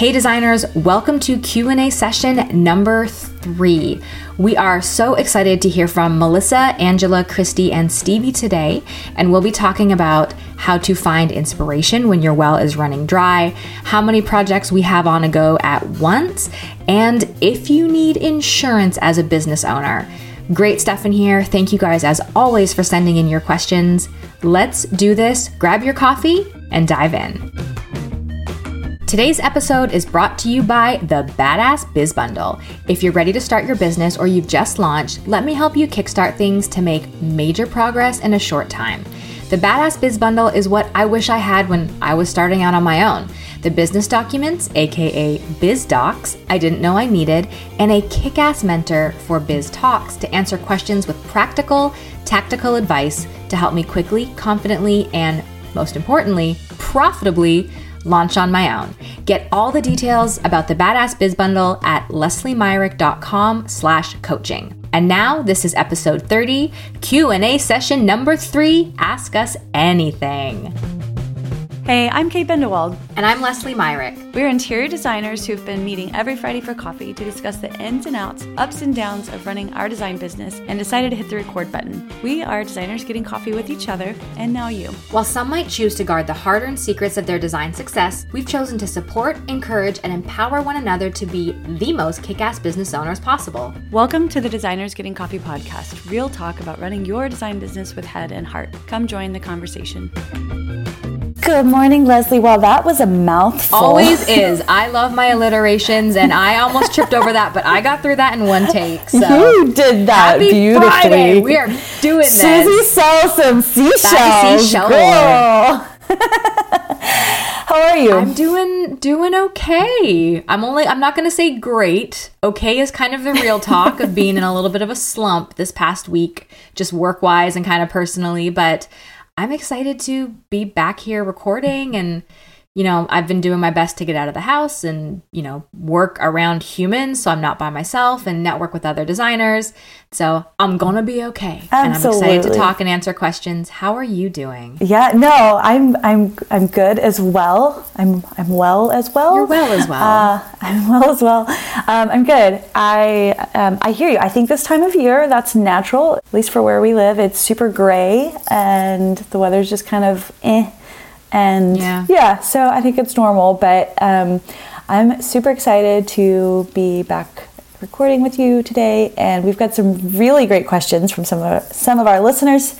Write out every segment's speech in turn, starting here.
Hey designers, welcome to Q&A session number 3. We are so excited to hear from Melissa, Angela, Christy, and Stevie today, and we'll be talking about how to find inspiration when your well is running dry, how many projects we have on a go at once, and if you need insurance as a business owner. Great stuff in here. Thank you guys, as always, for sending in your questions. Let's do this. Grab your coffee and dive in. Today's episode is brought to you by the Badass Biz Bundle. If you're ready to start your business or you've just launched, let me help you kickstart things to make major progress in a short time. The Badass Biz Bundle is what I wish I had when I was starting out on my own. The business documents, aka Biz Docs, I didn't know I needed, and a kick ass mentor for Biz Talks to answer questions with practical, tactical advice to help me quickly, confidently, and most importantly, profitably launch on my own. Get all the details about the Badass Biz Bundle at lesliemyrick.com slash coaching. And now this is episode 30, Q&A session number 3, Ask Us Anything. Hey, I'm Kate Bendewald. And I'm Leslie Myrick. We're interior designers who've been meeting every Friday for coffee to discuss the ins and outs, ups and downs of running our design business and decided to hit the record button. We are designers getting coffee with each other, and now you. While some might choose to guard the hard earned secrets of their design success, we've chosen to support, encourage, and empower one another to be the most kick ass business owners possible. Welcome to the Designers Getting Coffee podcast, real talk about running your design business with head and heart. Come join the conversation. Good morning, Leslie. Well, that was a mouthful. Always is. I love my alliterations, and I almost tripped over that, but I got through that in one take. So you did that Happy beautifully. Friday. We are doing this. Susie sells some seashells. seashell. Girl. How are you? I'm doing doing okay. I'm only I'm not going to say great. Okay is kind of the real talk of being in a little bit of a slump this past week, just work wise and kind of personally. But I'm excited to be back here recording and you know, I've been doing my best to get out of the house and, you know, work around humans so I'm not by myself and network with other designers. So I'm going to be okay. Absolutely. And I'm excited to talk and answer questions. How are you doing? Yeah, no, I'm I'm I'm good as well. I'm I'm well as well. You're well as well. Uh, I'm well as well. Um, I'm good. I um, I hear you. I think this time of year that's natural. At least for where we live, it's super gray and the weather's just kind of eh. And Yeah. yeah, so I think it's normal. But um, I'm super excited to be back recording with you today, and we've got some really great questions from some of some of our listeners,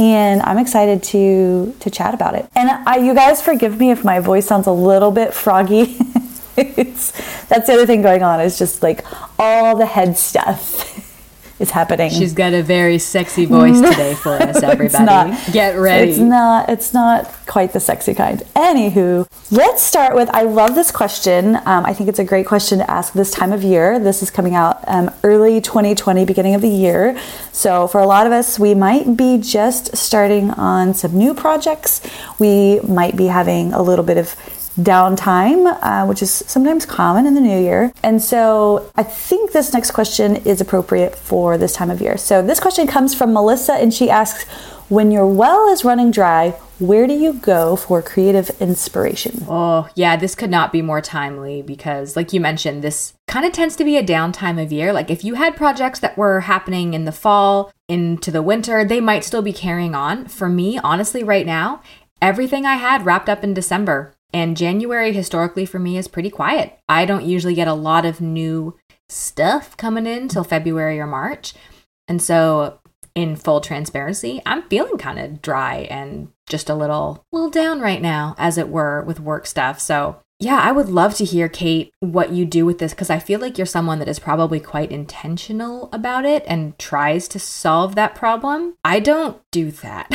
and I'm excited to to chat about it. And I, you guys forgive me if my voice sounds a little bit froggy. that's the other thing going on is just like all the head stuff is happening. She's got a very sexy voice today for us, everybody. not. Get ready. It's not. It's not quite the sexy kind. Anywho, let's start with. I love this question. Um, I think it's a great question to ask this time of year. This is coming out um, early 2020, beginning of the year. So for a lot of us, we might be just starting on some new projects. We might be having a little bit of downtime, uh, which is sometimes common in the new year. And so I think this next question is appropriate for this time of year. So this question comes from Melissa, and she asks When your well is running dry, where do you go for creative inspiration? Oh, yeah, this could not be more timely because, like you mentioned, this kind of tends to be a downtime of year. Like, if you had projects that were happening in the fall into the winter, they might still be carrying on. For me, honestly, right now, everything I had wrapped up in December. And January, historically, for me, is pretty quiet. I don't usually get a lot of new stuff coming in till February or March. And so, in full transparency, I'm feeling kind of dry and just a little little down right now, as it were, with work stuff. So yeah, I would love to hear, Kate, what you do with this because I feel like you're someone that is probably quite intentional about it and tries to solve that problem. I don't do that.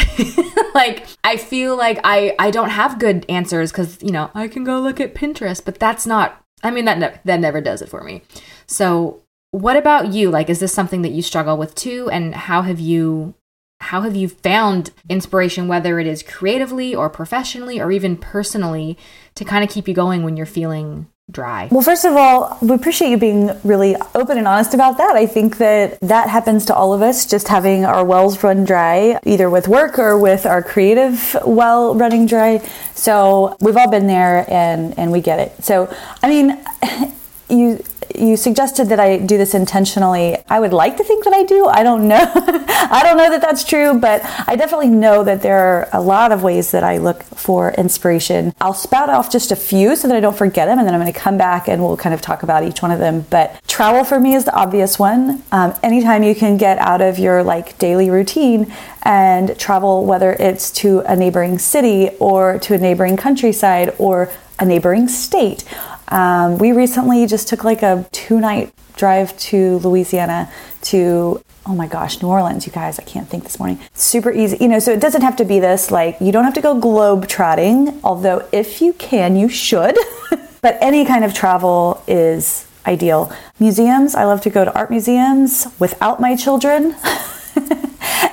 like, I feel like I I don't have good answers because you know I can go look at Pinterest, but that's not. I mean that ne- that never does it for me. So, what about you? Like, is this something that you struggle with too? And how have you how have you found inspiration, whether it is creatively or professionally or even personally, to kind of keep you going when you're feeling dry? Well, first of all, we appreciate you being really open and honest about that. I think that that happens to all of us, just having our wells run dry, either with work or with our creative well running dry. So we've all been there and, and we get it. So, I mean, you you suggested that I do this intentionally. I would like to think that I do. I don't know. I don't know that that's true, but I definitely know that there are a lot of ways that I look for inspiration. I'll spout off just a few so that I don't forget them, and then I'm going to come back and we'll kind of talk about each one of them. But travel for me is the obvious one. Um, anytime you can get out of your like daily routine and travel, whether it's to a neighboring city or to a neighboring countryside or a neighboring state um, we recently just took like a two night drive to Louisiana to oh my gosh, New Orleans, you guys, I can't think this morning. Super easy, you know, so it doesn't have to be this, like, you don't have to go globe trotting, although if you can, you should. but any kind of travel is ideal. Museums, I love to go to art museums without my children.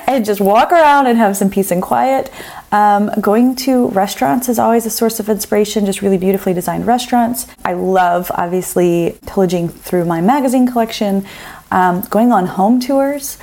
and just walk around and have some peace and quiet. Um, going to restaurants is always a source of inspiration, just really beautifully designed restaurants. I love, obviously, pillaging through my magazine collection, um, going on home tours.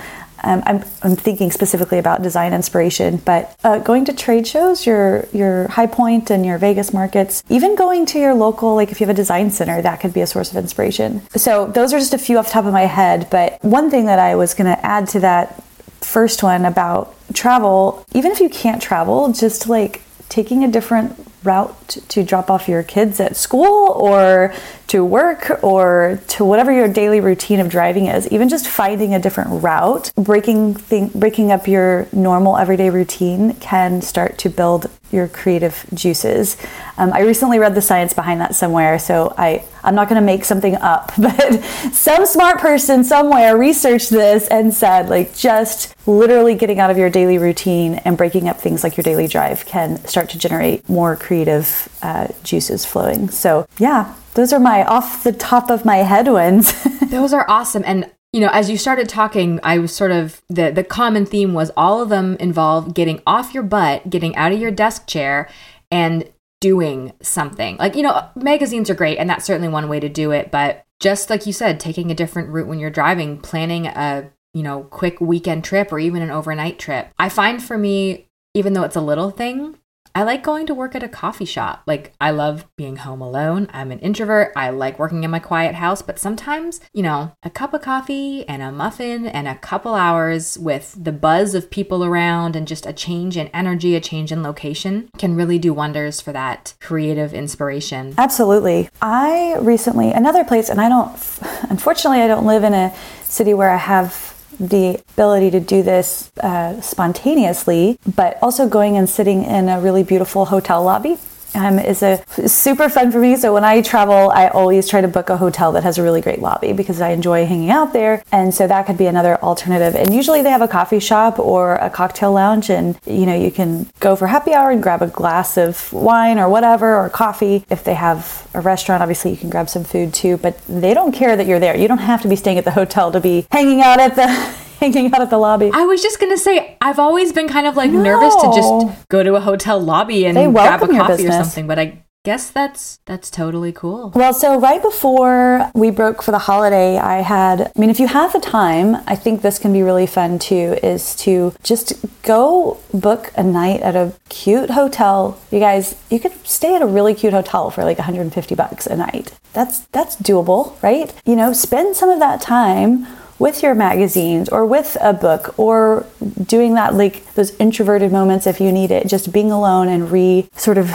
Um, I'm, I'm, thinking specifically about design inspiration, but uh, going to trade shows, your your High Point and your Vegas markets, even going to your local, like if you have a design center, that could be a source of inspiration. So those are just a few off the top of my head. But one thing that I was going to add to that first one about travel, even if you can't travel, just like taking a different route to drop off your kids at school or to work or to whatever your daily routine of driving is even just finding a different route breaking thing, breaking up your normal everyday routine can start to build your creative juices. Um, i recently read the science behind that somewhere so i i'm not going to make something up but some smart person somewhere researched this and said like just literally getting out of your daily routine and breaking up things like your daily drive can start to generate more creative uh, juices flowing. So yeah those are my off the top of my head ones. those are awesome. And you know, as you started talking, I was sort of the the common theme was all of them involve getting off your butt, getting out of your desk chair and doing something. Like, you know, magazines are great and that's certainly one way to do it, but just like you said, taking a different route when you're driving, planning a, you know, quick weekend trip or even an overnight trip. I find for me even though it's a little thing, I like going to work at a coffee shop. Like, I love being home alone. I'm an introvert. I like working in my quiet house, but sometimes, you know, a cup of coffee and a muffin and a couple hours with the buzz of people around and just a change in energy, a change in location can really do wonders for that creative inspiration. Absolutely. I recently, another place, and I don't, unfortunately, I don't live in a city where I have the ability to do this uh, spontaneously, but also going and sitting in a really beautiful hotel lobby um, is a super fun for me. So when I travel, I always try to book a hotel that has a really great lobby because I enjoy hanging out there. And so that could be another alternative. And usually they have a coffee shop or a cocktail lounge, and you know you can go for happy hour and grab a glass of wine or whatever or coffee. If they have a restaurant, obviously you can grab some food too. But they don't care that you're there. You don't have to be staying at the hotel to be hanging out at the hanging out at the lobby. I was just gonna say I've always been kind of like no. nervous to just go to a hotel lobby and grab a coffee or something, but I guess that's that's totally cool. Well, so right before we broke for the holiday, I had I mean if you have the time, I think this can be really fun too is to just go book a night at a cute hotel. You guys, you could stay at a really cute hotel for like 150 bucks a night. That's that's doable, right? You know, spend some of that time with your magazines or with a book or doing that like those introverted moments if you need it just being alone and re sort of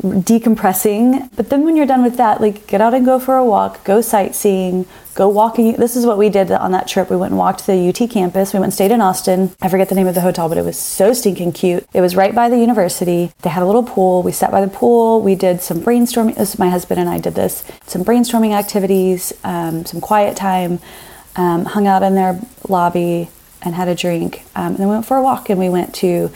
decompressing. But then when you're done with that like get out and go for a walk go sightseeing go walking. This is what we did on that trip. We went and walked the ut campus. We went and stayed in austin. I forget the name of the hotel but it was so stinking cute. It was right by the university. They had a little pool. We sat by the pool. We did some brainstorming. This my husband and i did this. Some brainstorming activities um, some quiet time um, hung out in their lobby and had a drink. Um, and then we went for a walk and we went to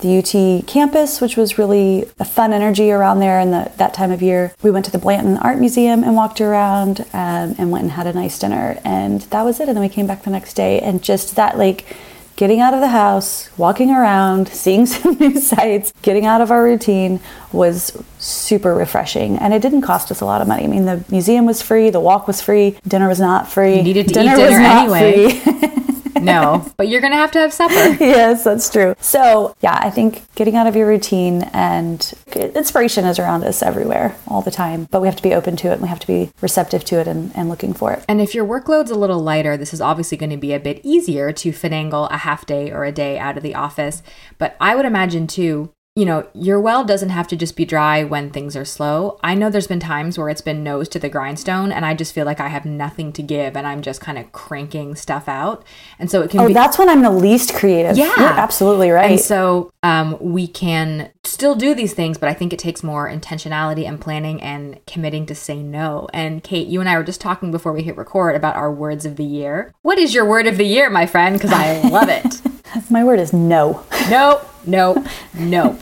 the UT campus, which was really a fun energy around there in the, that time of year. We went to the Blanton Art Museum and walked around um, and went and had a nice dinner. And that was it. And then we came back the next day and just that like getting out of the house, walking around, seeing some new sights, getting out of our routine was super refreshing. And it didn't cost us a lot of money. I mean, the museum was free, the walk was free, dinner was not free. You needed to dinner eat dinner anyway. no, but you're going to have to have supper. yes, that's true. So, yeah, I think getting out of your routine and inspiration is around us everywhere all the time, but we have to be open to it and we have to be receptive to it and, and looking for it. And if your workload's a little lighter, this is obviously going to be a bit easier to finagle a half day or a day out of the office. But I would imagine too, you know, your well doesn't have to just be dry when things are slow. I know there's been times where it's been nose to the grindstone and I just feel like I have nothing to give and I'm just kind of cranking stuff out. And so it can oh, be. that's when I'm the least creative. Yeah. You're absolutely right. And so um, we can still do these things, but I think it takes more intentionality and planning and committing to say no. And Kate, you and I were just talking before we hit record about our words of the year. What is your word of the year, my friend? Because I love it. my word is no. No no, no.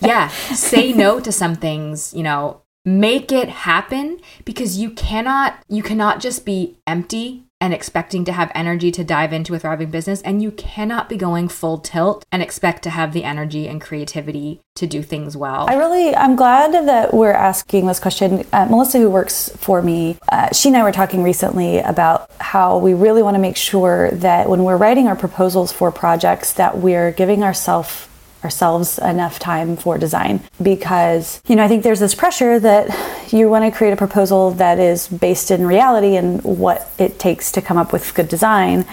yeah, say no to some things, you know, make it happen because you cannot you cannot just be empty and expecting to have energy to dive into a thriving business. And you cannot be going full tilt and expect to have the energy and creativity to do things well. I really i'm glad that we're asking this question. Uh, melissa who works for me uh, she and i were talking recently about how we really want to make sure that when we're writing our proposals for projects that we're giving ourselves ourselves enough time for design. Because you know i think there's this pressure that you want to create a proposal that is based in reality and what it takes to come up with good design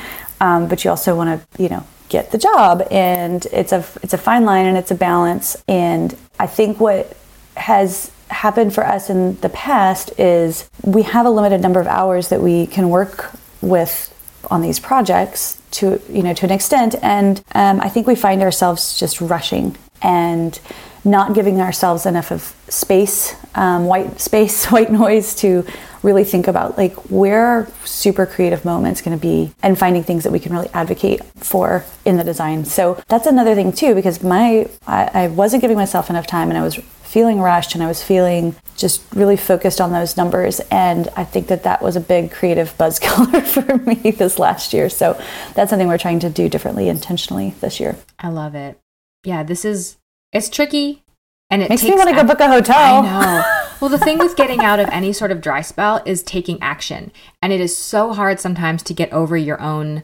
um, but you also want to you know get the job. And it's a it's a fine line and it's a balance. And i think what has happened for us in the past is we have a limited number of hours that we can work with on these projects to you know to an extent. And um, i think we find ourselves just rushing and not giving ourselves enough of space um, white space white noise to really think about like where are super creative moments going to be and finding things that we can really advocate for in the design so that's another thing too because my I, I wasn't giving myself enough time and i was feeling rushed and I was feeling just really focused on those numbers. And I think that that was a big creative buzz killer for me this last year. So that's something we're trying to do differently intentionally this year. I love it. Yeah, this is, it's tricky. And it makes me want to go book a hotel. I know. well, the thing with getting out of any sort of dry spell is taking action. And it is so hard sometimes to get over your own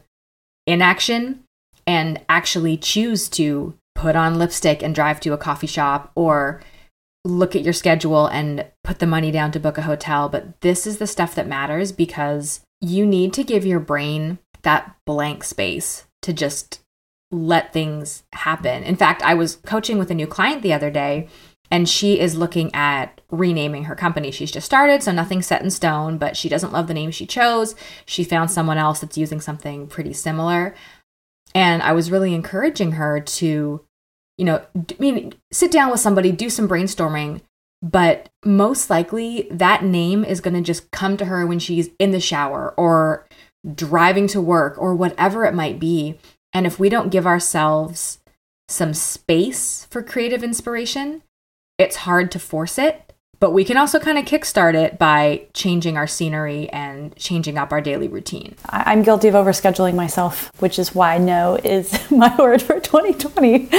inaction and actually choose to put on lipstick and drive to a coffee shop or look at your schedule and put the money down to book a hotel, but this is the stuff that matters because you need to give your brain that blank space to just let things happen. In fact, I was coaching with a new client the other day and she is looking at renaming her company. She's just started, so nothing's set in stone, but she doesn't love the name she chose. She found someone else that's using something pretty similar. And I was really encouraging her to you know, I mean, sit down with somebody, do some brainstorming, but most likely that name is going to just come to her when she's in the shower or driving to work or whatever it might be. And if we don't give ourselves some space for creative inspiration, it's hard to force it. But we can also kind of kickstart it by changing our scenery and changing up our daily routine. I'm guilty of overscheduling myself, which is why no is my word for 2020.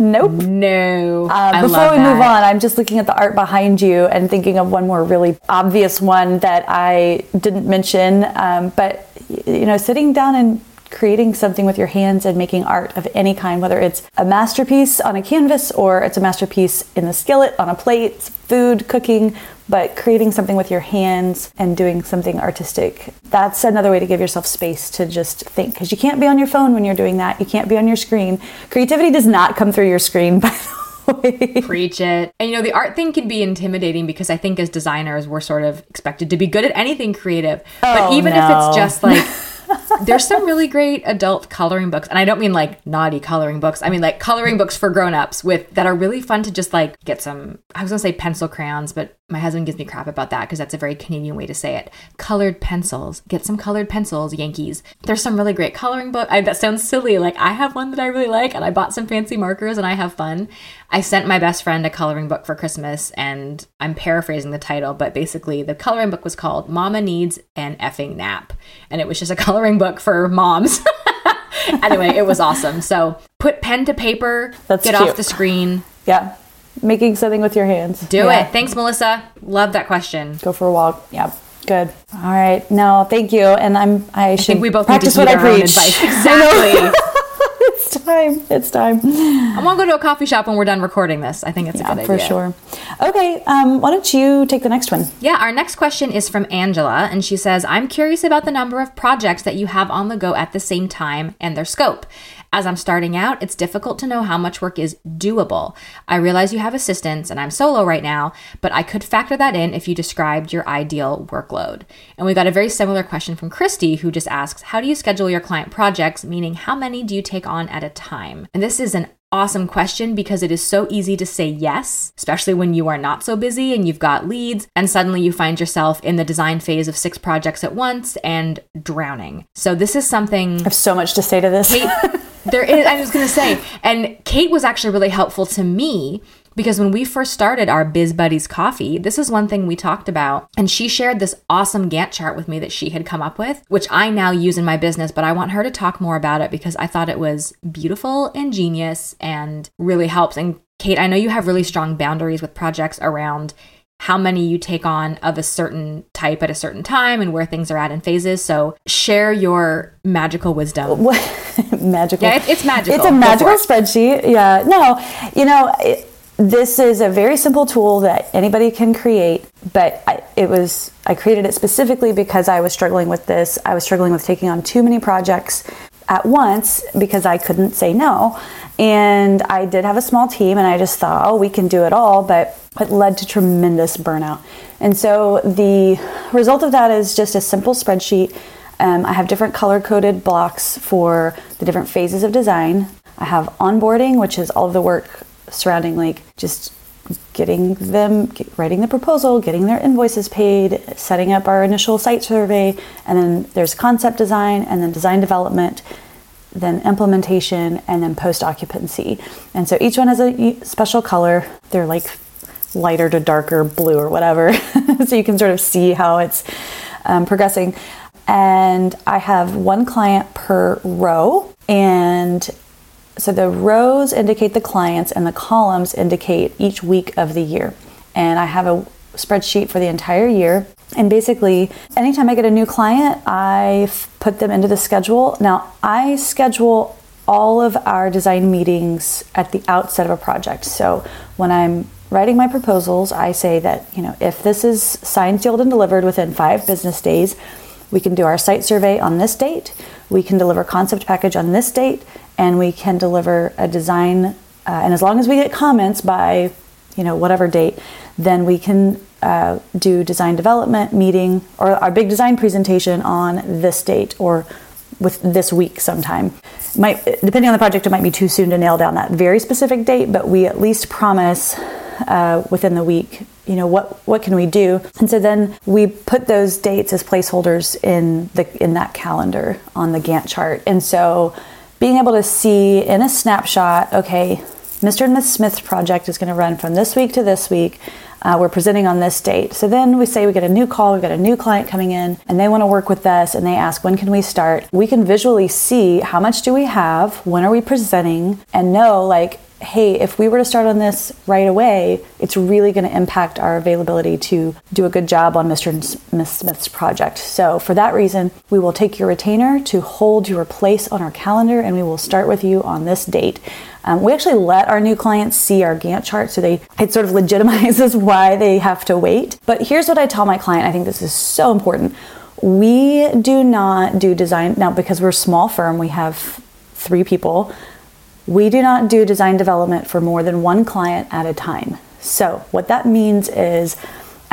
Nope. No. Uh, before we that. move on, I'm just looking at the art behind you and thinking of one more really obvious one that I didn't mention. Um, but, you know, sitting down and creating something with your hands and making art of any kind, whether it's a masterpiece on a canvas or it's a masterpiece in the skillet on a plate, food, cooking, but creating something with your hands and doing something artistic. That's another way to give yourself space to just think because you can't be on your phone when you're doing that. You can't be on your screen. Creativity does not come through your screen, by the way. Preach it. And you know, the art thing can be intimidating because I think as designers, we're sort of expected to be good at anything creative. Oh, but even no. if it's just like there's some really great adult coloring books and i don't mean like naughty coloring books. I mean like coloring books for grown-ups with that are really fun to just like get some i was gonna say pencil crayons but my husband gives me crap about that because that's a very canadian way to say it colored pencils get some colored pencils yankees there's some really great coloring book I, that sounds silly like i have one that i really like and i bought some fancy markers and i have fun i sent my best friend a coloring book for christmas and i'm paraphrasing the title but basically the coloring book was called mama needs an effing nap and it was just a coloring book for moms. anyway, it was awesome. So put pen to paper, That's get cute. off the screen, Yeah. Making something with your hands. do Yeah. it. Thanks, Melissa. Love that question. Go for a walk. Yeah. Good. All right. No, thank you. And I'm I, should I think we both need to practice what I preach. Exactly. it's time. It's time. I want to go to a coffee shop when we're done recording this. I think it's a Yeah, good for sure. Okay. Um, why don't you take the next one? Yeah, our next question is from Angela, and she says, I'm curious about the number of projects that you have on the go at the same time and their scope. As I'm starting out, it's difficult to know how much work is doable. I realize you have assistants and I'm solo right now, but I could factor that in if you described your ideal workload. And we got a very similar question from Christy, who just asks, How do you schedule your client projects? Meaning, how many do you take on at a time? And this is an awesome question because it is so easy to say yes, especially when you are not so busy and you've got leads, and suddenly you find yourself in the design phase of six projects at once and drowning. So, this is something I have so much to say to this. Kate, there is, I was going to say, and Kate was actually really helpful to me because when we first started our Biz Buddies coffee, this is one thing we talked about. And she shared this awesome Gantt chart with me that she had come up with, which I now use in my business, but I want her to talk more about it because I thought it was beautiful and genius and really helps. And Kate, I know you have really strong boundaries with projects around how many you take on of a certain type at a certain time and where things are at in phases. So share your magical wisdom. magical. Yeah, it's- it's magical. It's a magical it. spreadsheet. Yeah. No, you know, it, this is a very simple tool that anybody can create, but I, it was I created it specifically because I was struggling with this. I was struggling with taking on too many projects at once because I couldn't say no. And I did have a small team and I just thought, "Oh, we can do it all," but it led to tremendous burnout. And so the result of that is just a simple spreadsheet um, I have different color coded blocks for the different phases of design. I have onboarding, which is all of the work surrounding like just getting them, get, writing the proposal, getting their invoices paid, setting up our initial site survey, and then there's concept design, and then design development, then implementation, and then post occupancy. And so each one has a special color. They're like lighter to darker blue or whatever, so you can sort of see how it's um, progressing. And I have one client per row, and so the rows indicate the clients, and the columns indicate each week of the year. And I have a spreadsheet for the entire year. And basically, anytime I get a new client, I put them into the schedule. Now, I schedule all of our design meetings at the outset of a project. So when I'm writing my proposals, I say that, you know, if this is signed, sealed, and delivered within five business days, we can do our site survey on this date, we can deliver concept package on this date, and we can deliver a design. Uh, and as long as we get comments by, you know, whatever date, then we can uh, do design development meeting or our big design presentation on this date or with this week sometime. Might depending on the project, it might be too soon to nail down that very specific date, but we at least promise uh, within the week. You know what what can we do? And so then we put those dates as placeholders in the in that calendar on the Gantt chart. And so being able to see in a snapshot, okay, Mr. and Miss Smith's project is going to run from this week to this week. Uh, we're presenting on this date. So then we say we get a new call, we get a new client coming in, and they want to work with us, and they ask, when can we start? We can visually see how much do we have, when are we presenting, and know like, hey, if we were to start on this right away, it's really going to impact our availability to do a good job on Mr. and Miss Smith's project. So, for that reason, we will take your retainer to hold your place on our calendar and we will start with you on this date. Um, we actually let our new clients see our Gantt chart so they it sort of legitimizes why they have to wait. But here's what I tell my client I think this is so important. We do not do design now because we're a small firm, we have three people. We do not do design development for more than one client at a time. So, what that means is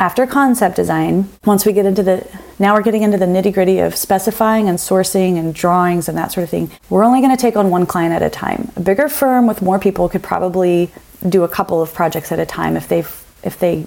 after concept design, once we get into the now we're getting into the nitty gritty of specifying and sourcing and drawings and that sort of thing, we're only going to take on one client at a time. A bigger firm with more people could probably do a couple of projects at a time if they've if they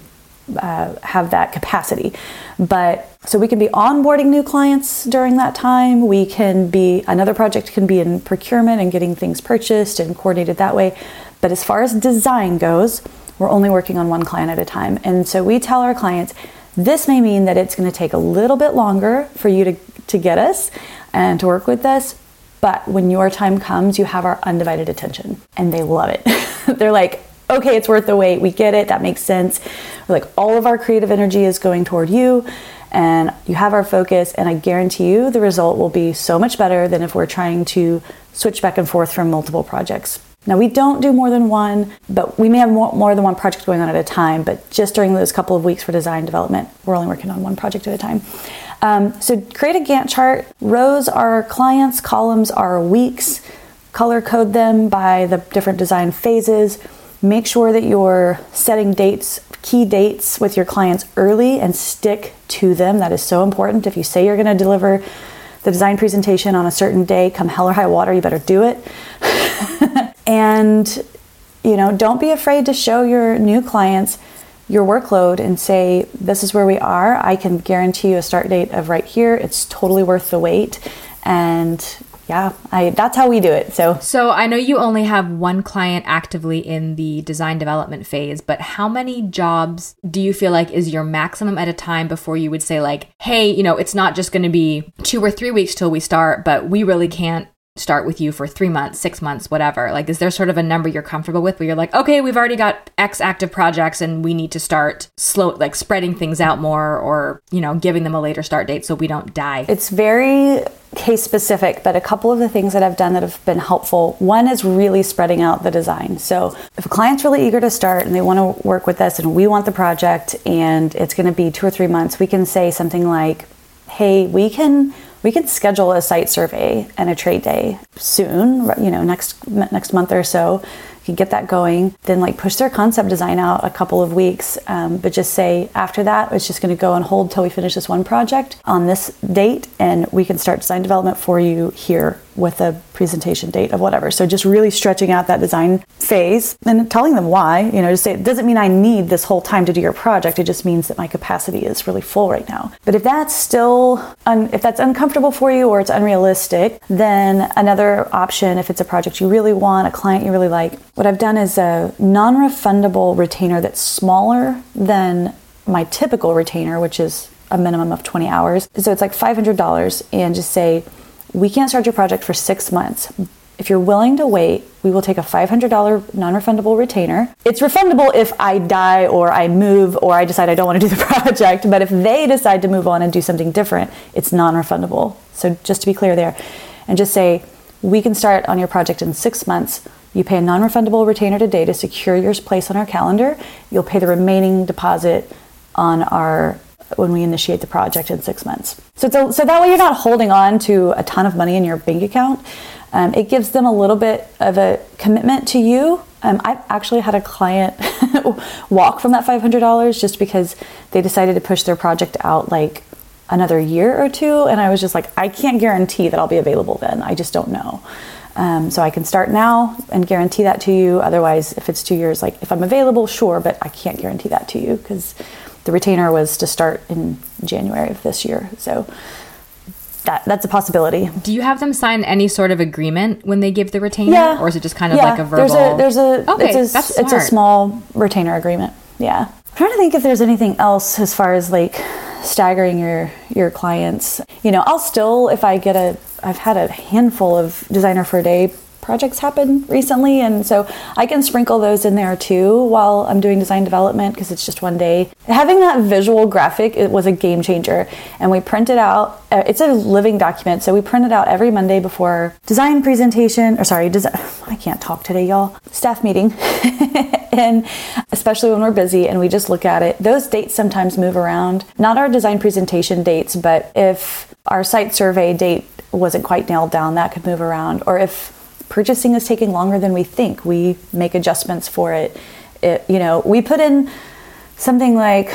uh, have that capacity. But so we can be onboarding new clients during that time. We can be, another project can be in procurement and getting things purchased and coordinated that way. But as far as design goes, we're only working on one client at a time. And so we tell our clients, this may mean that it's going to take a little bit longer for you to, to get us and to work with us. But when your time comes, you have our undivided attention and they love it. They're like, okay, it's worth the wait. We get it. That makes sense. We're like, all of our creative energy is going toward you and you have our focus. And I guarantee you the result will be so much better than if we're trying to switch back and forth from multiple projects. Now, we don't do more than one, but we may have more, more, than one project going on at a time. But just during those couple of weeks for design development, we're only working on one project at a time. Um, so, create a Gantt chart. Rows are clients, columns are weeks. Color code them by the different design phases. Make sure that you're setting dates, key dates with your clients early and stick to them. That is so important. If you say you're going to deliver the design presentation on a certain day, come hell or high water, you better do it. and you know, don't be afraid to show your new clients your workload and say, This is where we are. I can guarantee you a start date of right here. It's totally worth the wait. And yeah, I that's how we do it. So So I know you only have one client actively in the design development phase, but how many jobs do you feel like is your maximum at a time before you would say like, "Hey, you know, it's not just going to be 2 or 3 weeks till we start, but we really can't start with you for three months, six months, whatever? Like, is there sort of a number you're comfortable with where you're like, okay, we've already got X active projects and we need to start slow, like spreading things out more or, you know, giving them a later start date so we don't die? It's very case specific, but a couple of the things that I've done that have been helpful. One is really spreading out the design. So if a client's really eager to start and they want to work with us and we want the project and it's going to be two or three months, we can say something like, hey, we can we can schedule a site survey and a trade day soon, you know, next next month or so. You can get that going, then like push their concept design out a couple of weeks, um, but just say after that, it's just going to go on hold till we finish this one project on this date, and we can start design development for you here with a presentation date of whatever. So just really stretching out that design phase and telling them why. You know, just say it doesn't mean I need this whole time to do your project. It just means that my capacity is really full right now. But if that's still un- if that's uncomfortable for you or it's unrealistic, then another option, if it's a project you really want, a client you really like, what I've done is a non refundable retainer that's smaller than my typical retainer, which is a minimum of 20 hours. So it's like $500 and just say, we can't start your project for six months. If you're willing to wait, we will take a $500 non refundable retainer. It's refundable if I die or I move or I decide I don't want to do the project, but if they decide to move on and do something different, it's non refundable. So just to be clear there, and just say, we can start on your project in six months you pay a non refundable retainer today to secure your place on our calendar. You'll pay the remaining deposit on our when we initiate the project in six months. So, so that way you're not holding on to a ton of money in your bank account. Um, it gives them a little bit of a commitment to you. Um, I've actually had a client walk from that $500 just because they decided to push their project out like another year or two. And I was just like, I can't guarantee that I'll be available then. I just don't know. Um, so I can start now and guarantee that to you. Otherwise, if it's two years, like if I'm available, sure, but I can't guarantee that to you because the retainer was to start in January of this year. So that that's a possibility. Do you have them sign any sort of agreement when they give the retainer, yeah. or is it just kind of yeah. like a verbal? There's a there's a okay, it's a, that's smart. it's a small retainer agreement. Yeah, I'm trying to think if there's anything else as far as like staggering your your clients. You know, I'll still if I get a I've had a handful of designer for a day projects happen recently and so I can sprinkle those in there too while I'm doing design development because it's just one day. Having that visual graphic it was a game changer and we print it out uh, it's a living document so we print it out every Monday before design presentation or sorry design I can't talk today y'all. Staff meeting. And especially when we're busy and we just look at it those dates sometimes move around. Not our design presentation dates but if our site survey date wasn't quite nailed down that could move around. Or if purchasing is taking longer than we think, we make adjustments for it. it you know, we put in something like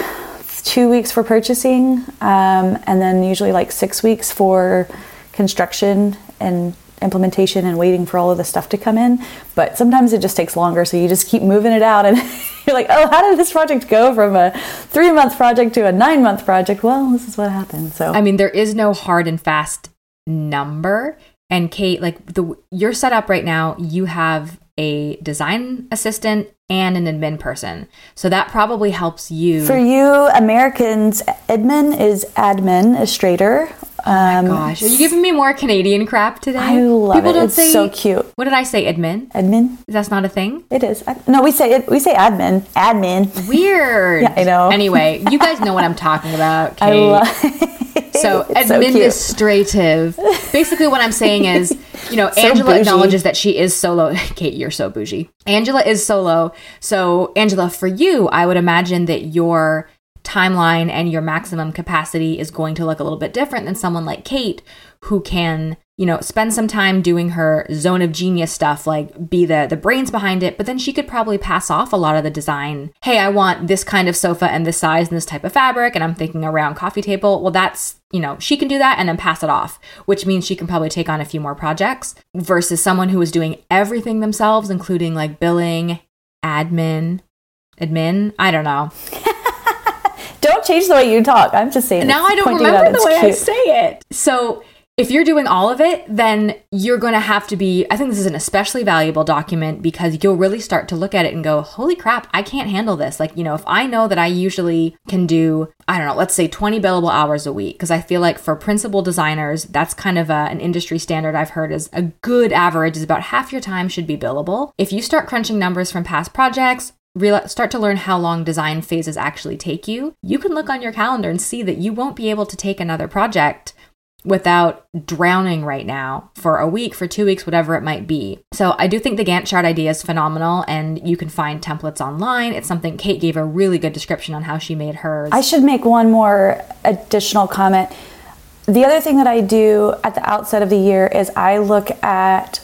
two weeks for purchasing, um, and then usually like six weeks for construction and implementation and waiting for all of the stuff to come in. But sometimes it just takes longer, so you just keep moving it out, and you're like, oh, how did this project go from a three month project to a nine month project? Well, this is what happened. So, I mean, there is no hard and fast number and Kate, like the you're set up right now, you have a design assistant and an admin person. So that probably helps you. For you Americans, admin is administrator. Um, Gosh, are you giving me more Canadian crap today? I love People it. Don't It's say, so cute. What did I say? Admin? Admin. That's not a thing. It is. I- No, we say it. We say admin. Admin. Weird. Yeah, I know. Anyway, you guys know what I'm talking about. I Kate. love. So It's so administrative. Basically, what I'm saying is, you know, Angela bougie. acknowledges that she is solo. Kate, you're so bougie. Angela is solo. So, Angela, for you, I would imagine that your timeline and your maximum capacity is going to look a little bit different than someone like Kate, who can, you know, spend some time doing her zone of genius stuff, like be the the brains behind it. But then she could probably pass off a lot of the design. Hey, I want this kind of sofa and this size and this type of fabric, and I'm thinking a round coffee table. Well, that's you know, she can do that and then pass it off, which means she can probably take on a few more projects versus someone who is doing everything themselves, including like billing, admin, admin. I don't know. Don't change the way you talk. I'm just saying. now I don't remember the way I say it. So if you're doing all of it, then you're going to have to be. I think this is an especially valuable document because you'll really start to look at it and go, holy crap, I can't handle this. Like, you know, if I know that I usually can do, I don't know, let's say 20 billable hours a week, because I feel like for principal designers, that's kind of a, an industry standard I've heard is a good average is about half your time should be billable. If you start crunching numbers from past projects, real start to learn how long design phases actually take you, you can look on your calendar and see that you won't be able to take another project without drowning right now for a week, for two weeks, whatever it might be. So I do think the Gantt chart idea is phenomenal and you can find templates online. It's something Kate gave a really good description on how she made hers. I should make one more additional comment. The other thing that I do at the outset of the year is I look at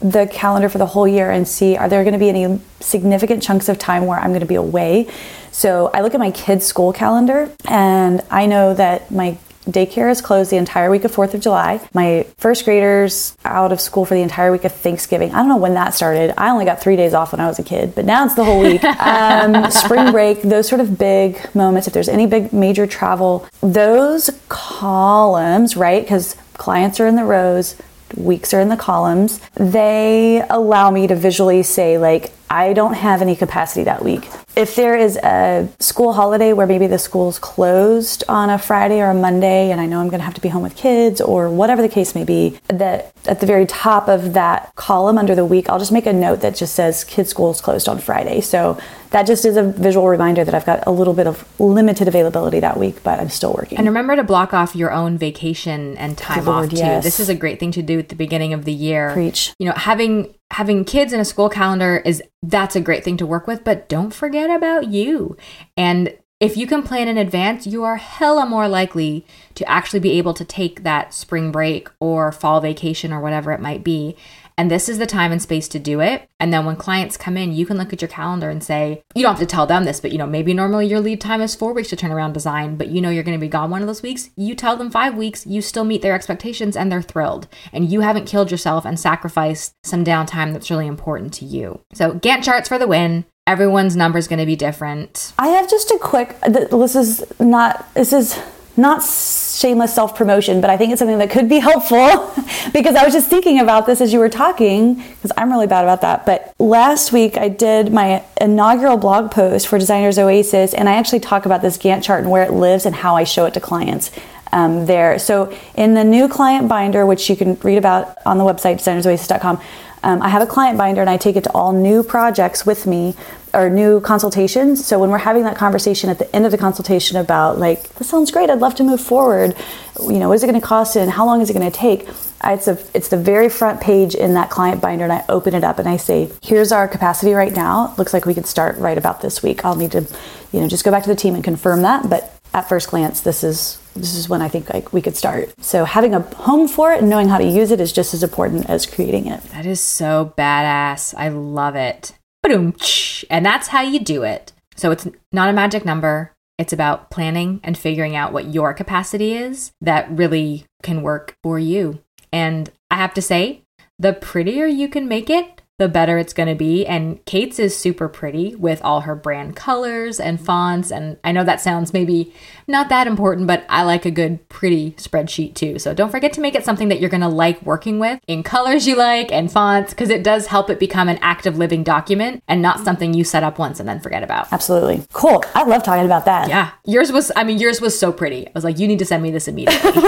the calendar for the whole year and see are there going to be any significant chunks of time where I'm going to be away. So I look at my kids' school calendar and I know that my daycare is closed the entire week of 4th of July. My first graders out of school for the entire week of Thanksgiving. I don't know when that started. I only got three days off when I was a kid, but now it's the whole week. Um, spring break, those sort of big moments, if there's any big major travel, those columns, right? Because clients are in the rows, weeks are in the columns, they allow me to visually say, like, I don't have any capacity that week. If there is a school holiday where maybe the school's closed on a Friday or a Monday, and I know I'm going to have to be home with kids or whatever the case may be, that at the very top of that column under the week, I'll just make a note that just says kids' school's closed on Friday. So that just is a visual reminder that I've got a little bit of limited availability that week, but I'm still working. and remember to block off your own vacation and time Good off too. yes. This is a great thing to do at the beginning of the year. Preach. You know, having having kids in a school calendar is that's a great thing to work with, but don't forget about you. And if you can plan in advance, you are hella more likely to actually be able to take that spring break or fall vacation or whatever it might be. And this is the time and space to do it. And then when clients come in, you can look at your calendar and say, you don't have to tell them this, but you know, maybe normally your lead time is four weeks to turn around design, but you know you're going to be gone one of those weeks. You tell them five weeks, you still meet their expectations and they're thrilled. And you haven't killed yourself and sacrificed some downtime that's really important to you. So Gantt charts for the win. Everyone's number is going to be different. I have just a quick. th- This is not. This is not shameless self promotion, but I think it's something that could be helpful because I was just thinking about this as you were talking because I'm really bad about that. But last week I did my inaugural blog post for Designers Oasis, and I actually talk about this Gantt chart and where it lives and how I show it to clients. Um, there. So in the new client binder, which you can read about on the website designersoasis.com, um, I have a client binder and I take it to all new projects with me or new consultations. So when we're having that conversation at the end of the consultation about like, this sounds great, I'd love to move forward. You know, what is it going to cost and how long is it going to take? It's a, it's the very front page in that client binder, and I open it up and I say, "Here's our capacity right now. Looks like we could start right about this week. I'll need to, you know, just go back to the team and confirm that. But at first glance, this is this is when I think like we could start. So having a home for it and knowing how to use it is just as important as creating it. That is so badass. I love it. And that's how you do it. So it's not a magic number. It's about planning and figuring out what your capacity is that really can work for you. And I have to say, the prettier you can make it, the better it's going to be. And Kate's is super pretty with all her brand colors and fonts. And I know that sounds maybe not that important, but I like a good, pretty spreadsheet too. So don't forget to make it something that you're going to like working with in colors you like and fonts, because it does help it become an active living document and not something you set up once and then forget about. Absolutely. Cool. I love talking about that. Yeah. Yours was, I mean, yours was so pretty. I was like, you need to send me this immediately.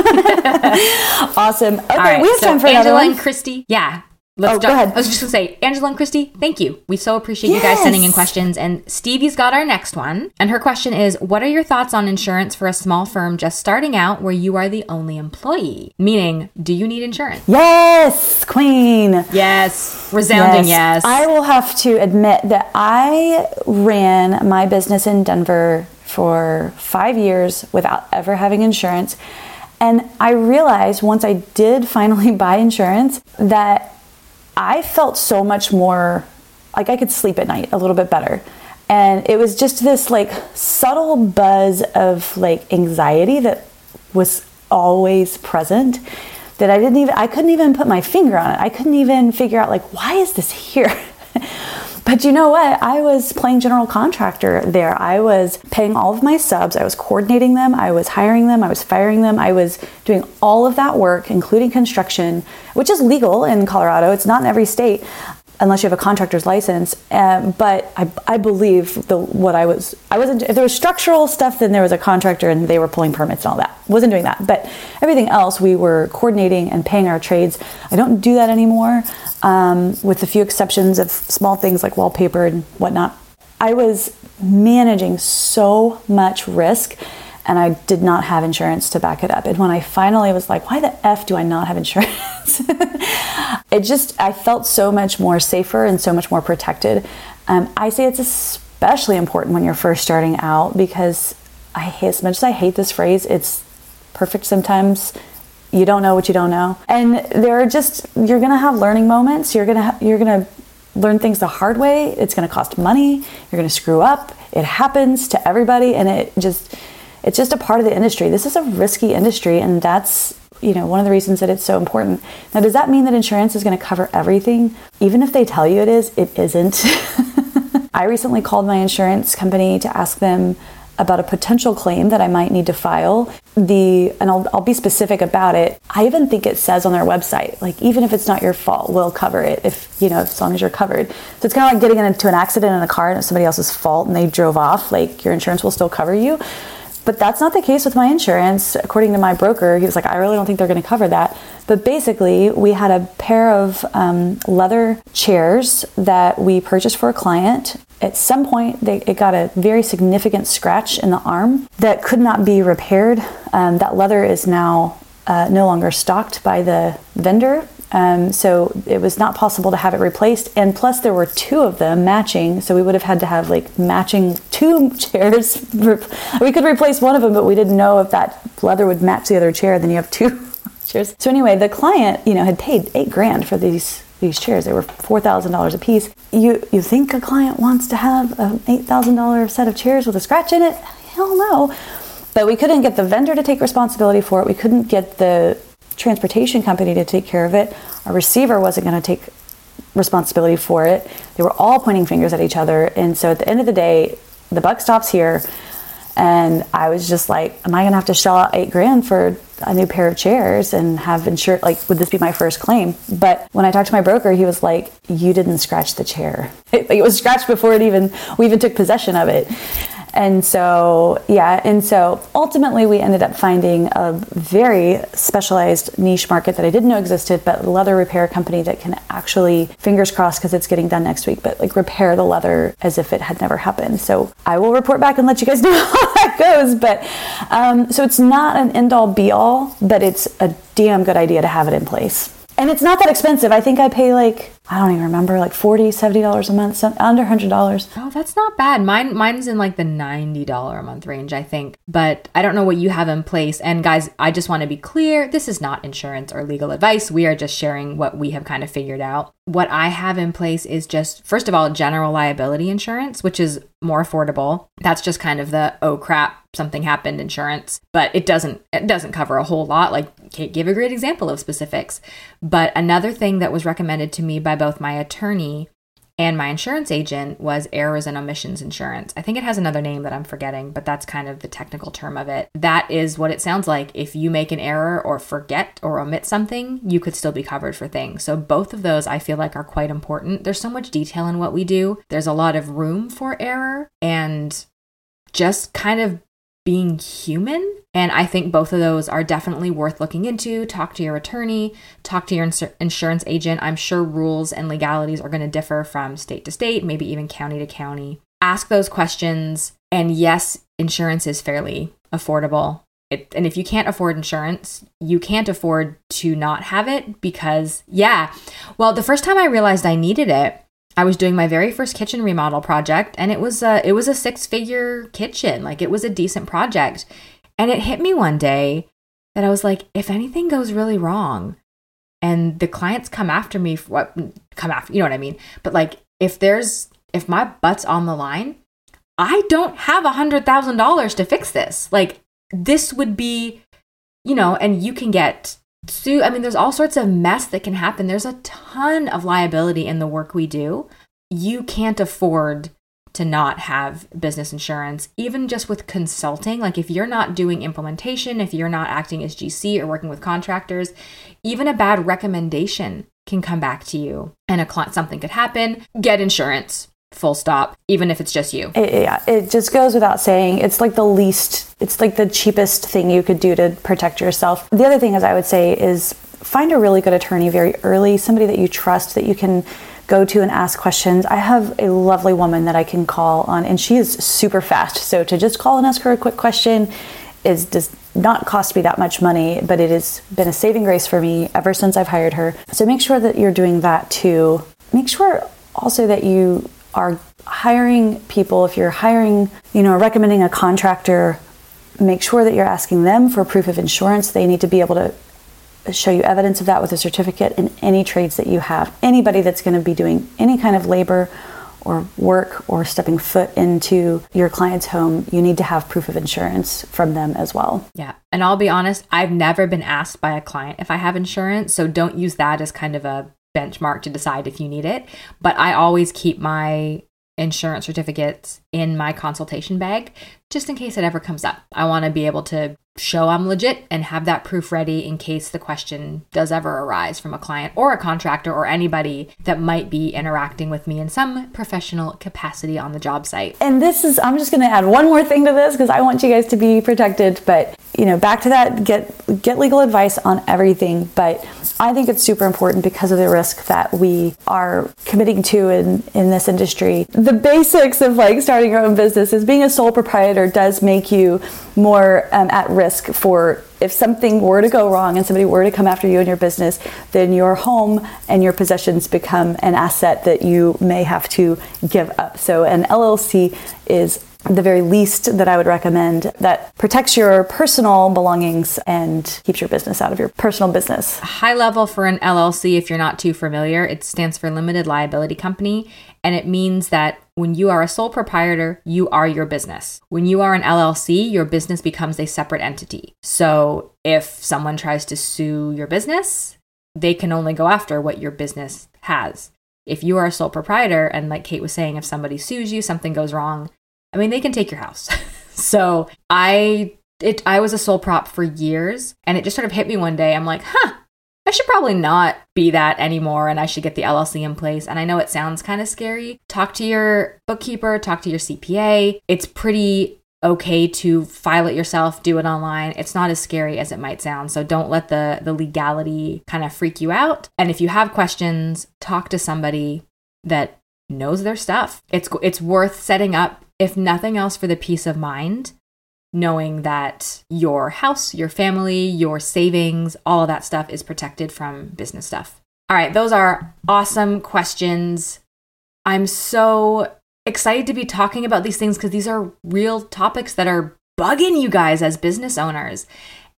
awesome. Okay, right, we have so time for Angela another one. and Christy. Yeah. Let's Oh, go ahead. I was just gonna say, Angela and Christy, thank you. We so appreciate you guys sending in questions. And Stevie's got our next one. And her question is What are your thoughts on insurance for a small firm just starting out where you are the only employee? Meaning, do you need insurance? Yes, Queen. Yes. Resounding yes. I will have to admit that I ran my business in Denver for five years without ever having insurance. And I realized once I did finally buy insurance that I felt so much more like I could sleep at night a little bit better. And it was just this like subtle buzz of like anxiety that was always present that I didn't even I couldn't even put my finger on it. I couldn't even figure out like why is this here? But you know what? I was playing general contractor there. I was paying all of my subs. I was coordinating them. I was hiring them. I was firing them. I was doing all of that work, including construction, which is legal in Colorado. It's not in every state unless you have a contractor's license. Um, but I, I believe the what I was I wasn't if there was structural stuff, then there was a contractor and they were pulling permits and all that. Wasn't doing that, but everything else we were coordinating and paying our trades. I don't do that anymore, um, with a few exceptions of small things like wallpaper and whatnot. I was managing so much risk and I did not have insurance to back it up. And when I finally was like, why the F do I not have insurance? it just, I felt so much more safer and so much more protected. Um, I say it's especially important when you're first starting out because I hate, as much as I hate this phrase, it's perfect sometimes. You don't know what you don't know. And there are just, you're going to have learning moments. You're going to, ha- you're going to, learn things the hard way. It's going to cost money. You're going to screw up. It happens to everybody and it just it's just a part of the industry. This is a risky industry and that's you know one of the reasons that it's so important. Now does that mean that insurance is going to cover everything? Even if they tell you it is, it isn't. I recently called my insurance company to ask them about a potential claim that I might need to file. The and I'll, I'll be specific about it. I even think it says on their website, like even if it's not your fault, we'll cover it if you know as long as you're covered. So it's kind of like getting into an accident in a car and it's somebody else's fault and they drove off. Like your insurance will still cover you. But that's not the case with my insurance. According to my broker, he was like, I really don't think they're going to cover that. But basically, we had a pair of um, leather chairs that we purchased for a client. At some point, they, it got a very significant scratch in the arm that could not be repaired. Um, that leather is now uh, no longer stocked by the vendor. Um, so it was not possible to have it replaced. And plus, there were two of them matching. So we would have had to have like matching two chairs. We could replace one of them, but we didn't know if that leather would match the other chair. Then you have two chairs. So anyway, the client, you know, had paid eight grand for these these chairs. They were four thousand dollars a piece. You you think a client wants to have an eight thousand dollar set of chairs with a scratch in it? Hell no. But we couldn't get the vendor to take responsibility for it. We couldn't get the transportation company to take care of it. Our receiver wasn't going to take responsibility for it. They were all pointing fingers at each other. And so at the end of the day, the buck stops here. And I was just like, am I going to have to shell out eight grand for a new pair of chairs and have insured? Like, would this be my first claim? But when I talked to my broker, he was like, you didn't scratch the chair. Like, it was scratched before it even, we even took possession of it. And so, yeah, and so ultimately we ended up finding a very specialized niche market that I didn't know existed, but leather repair company that can actually, fingers crossed because it's getting done next week, but like repair the leather as if it had never happened. So I will report back and let you guys know how that goes. But um, so it's not an end all be all, but it's a damn good idea to have it in place. And it's not that expensive. I think I pay like, I don't even remember, like 40 $70 a month, under $100. Oh, that's not bad. Mine mine's in like the $90 a month range, I think. But I don't know what you have in place. And guys, I just want to be clear, this is not insurance or legal advice. We are just sharing what we have kind of figured out. What I have in place is just first of all, general liability insurance, which is more affordable. That's just kind of the oh crap, something happened insurance, but it doesn't it doesn't cover a whole lot. Like Kate gave a great example of specifics. But another thing that was recommended to me by both my attorney and my insurance agent was errors and omissions insurance. I think it has another name that I'm forgetting, but that's kind of the technical term of it. That is what it sounds like. If you make an error or forget or omit something, you could still be covered for things. So both of those I feel like are quite important. There's so much detail in what we do. There's a lot of room for error and just kind of being human. And I think both of those are definitely worth looking into. Talk to your attorney, talk to your ins- insurance agent. I'm sure rules and legalities are going to differ from state to state, maybe even county to county. Ask those questions. And yes, insurance is fairly affordable. It, and if you can't afford insurance, you can't afford to not have it because, yeah. Well, the first time I realized I needed it, I was doing my very first kitchen remodel project and it was a it was a six-figure kitchen. Like it was a decent project. And it hit me one day that I was like if anything goes really wrong and the clients come after me for what come after, you know what I mean? But like if there's if my butt's on the line, I don't have a hundred thousand dollars to fix this. Like this would be, you know, and you can get sue. I mean, there's all sorts of mess that can happen. There's a ton of liability in the work we do. You can't afford to not have business insurance, even just with consulting. Like, if you're not doing implementation, if you're not acting as GC or working with contractors, even a bad recommendation can come back to you and a client, something could happen. Get insurance full stop even if it's just you. It, yeah it just goes without saying it's like the least it's like the cheapest thing you could do to protect yourself. The other thing as i would say is find a really good attorney very early somebody that you trust that you can go to and ask questions. I have a lovely woman that i can call on and she is super fast. So to just call and ask her a quick question is does not cost me that much money but it has been a saving grace for me ever since i've hired her. So make sure that you're doing that too. Make sure also that you are hiring people, if you're hiring, you know, recommending a contractor, make sure that you're asking them for proof of insurance. They need to be able to show you evidence of that with a certificate in any trades that you have. Anybody that's going to be doing any kind of labor or work or stepping foot into your client's home, you need to have proof of insurance from them as well. Yeah. And I'll be honest, I've never been asked by a client if I have insurance. So don't use that as kind of a benchmark to decide if you need it. But I always keep my insurance certificates in my consultation bag just in case it ever comes up. I want to be able to show I'm legit and have that proof ready in case the question does ever arise from a client or a contractor or anybody that might be interacting with me in some professional capacity on the job site. And this is I'm just going to add one more thing to this because I want you guys to be protected, but you know, back to that get get legal advice on everything, but I think it's super important because of the risk that we are committing to in in this industry. The basics of like starting your own business is being a sole proprietor does make you more um, at risk for if something were to go wrong and somebody were to come after you and your business, then your home and your possessions become an asset that you may have to give up. So an LLC is the very least that I would recommend that protects your personal belongings and keeps your business out of your personal business. High level for an LLC, if you're not too familiar, it stands for Limited Liability Company. And it means that when you are a sole proprietor, you are your business. When you are an LLC, your business becomes a separate entity. So if someone tries to sue your business, they can only go after what your business has. If you are a sole proprietor, and like Kate was saying, if somebody sues you, something goes wrong, I mean, they can take your house. so I it I was a sole prop for years and it just sort of hit me one day. I'm like, huh, I should probably not be that anymore and I should get the LLC in place. And I know it sounds kind of scary. Talk to your bookkeeper, talk to your CPA. It's pretty okay to file it yourself, do it online. It's not as scary as it might sound. So don't let the the legality kind of freak you out. And if you have questions, talk to somebody that knows their stuff. It's it's worth setting up if nothing else, for the peace of mind, knowing that your house, your family, your savings, all of that stuff is protected from business stuff. All right, those are awesome questions. I'm so excited to be talking about these things because these are real topics that are bugging you guys as business owners.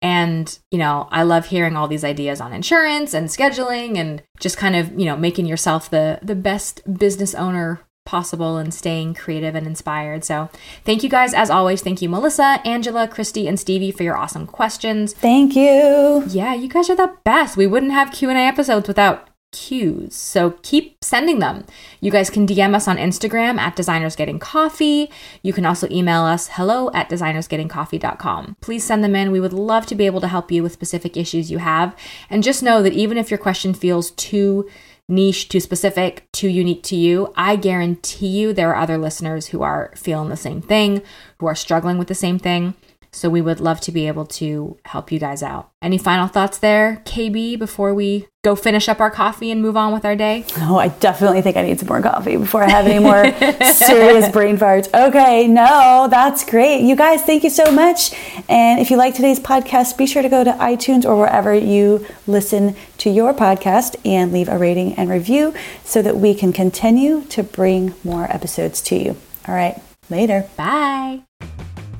And, you know, I love hearing all these ideas on insurance and scheduling and just kind of, you know, making yourself the the best business owner possible and staying creative and inspired. So, thank you guys as always. Thank you, Melissa, Angela, Christy, and Stevie for your awesome questions. Thank you. Yeah, you guys are the best. We wouldn't have Q&A episodes without cues. So keep sending them. You guys can DM us on Instagram at Designers Getting Coffee. You can also email us hello at designersgettingcoffee.com. Please send them in. We would love to be able to help you with specific issues you have. And just know that even if your question feels too niche, too specific, too unique to you, I guarantee you there are other listeners who are feeling the same thing, who are struggling with the same thing. So we would love to be able to help you guys out. Any final thoughts there, KB, before we go finish up our coffee and move on with our day? Oh, I definitely think I need some more coffee before I have any more serious brain farts. Okay, no, that's great. You guys, thank you so much. And if you like today's podcast, be sure to go to iTunes or wherever you listen to your podcast and leave a rating and review so that we can continue to bring more episodes to you. All right, later. Bye.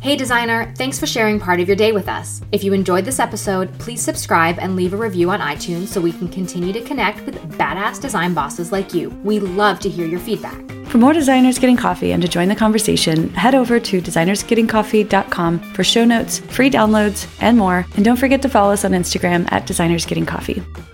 Hey designer, thanks for sharing part of your day with us. If you enjoyed this episode, please subscribe and leave a review on iTunes so we can continue to connect with badass design bosses like you. We love to hear your feedback. For more designers getting coffee and to join the conversation, head over to designersgettingcoffee.com for show notes, free downloads, and more. And don't forget to follow us on Instagram at designersgettingcoffee.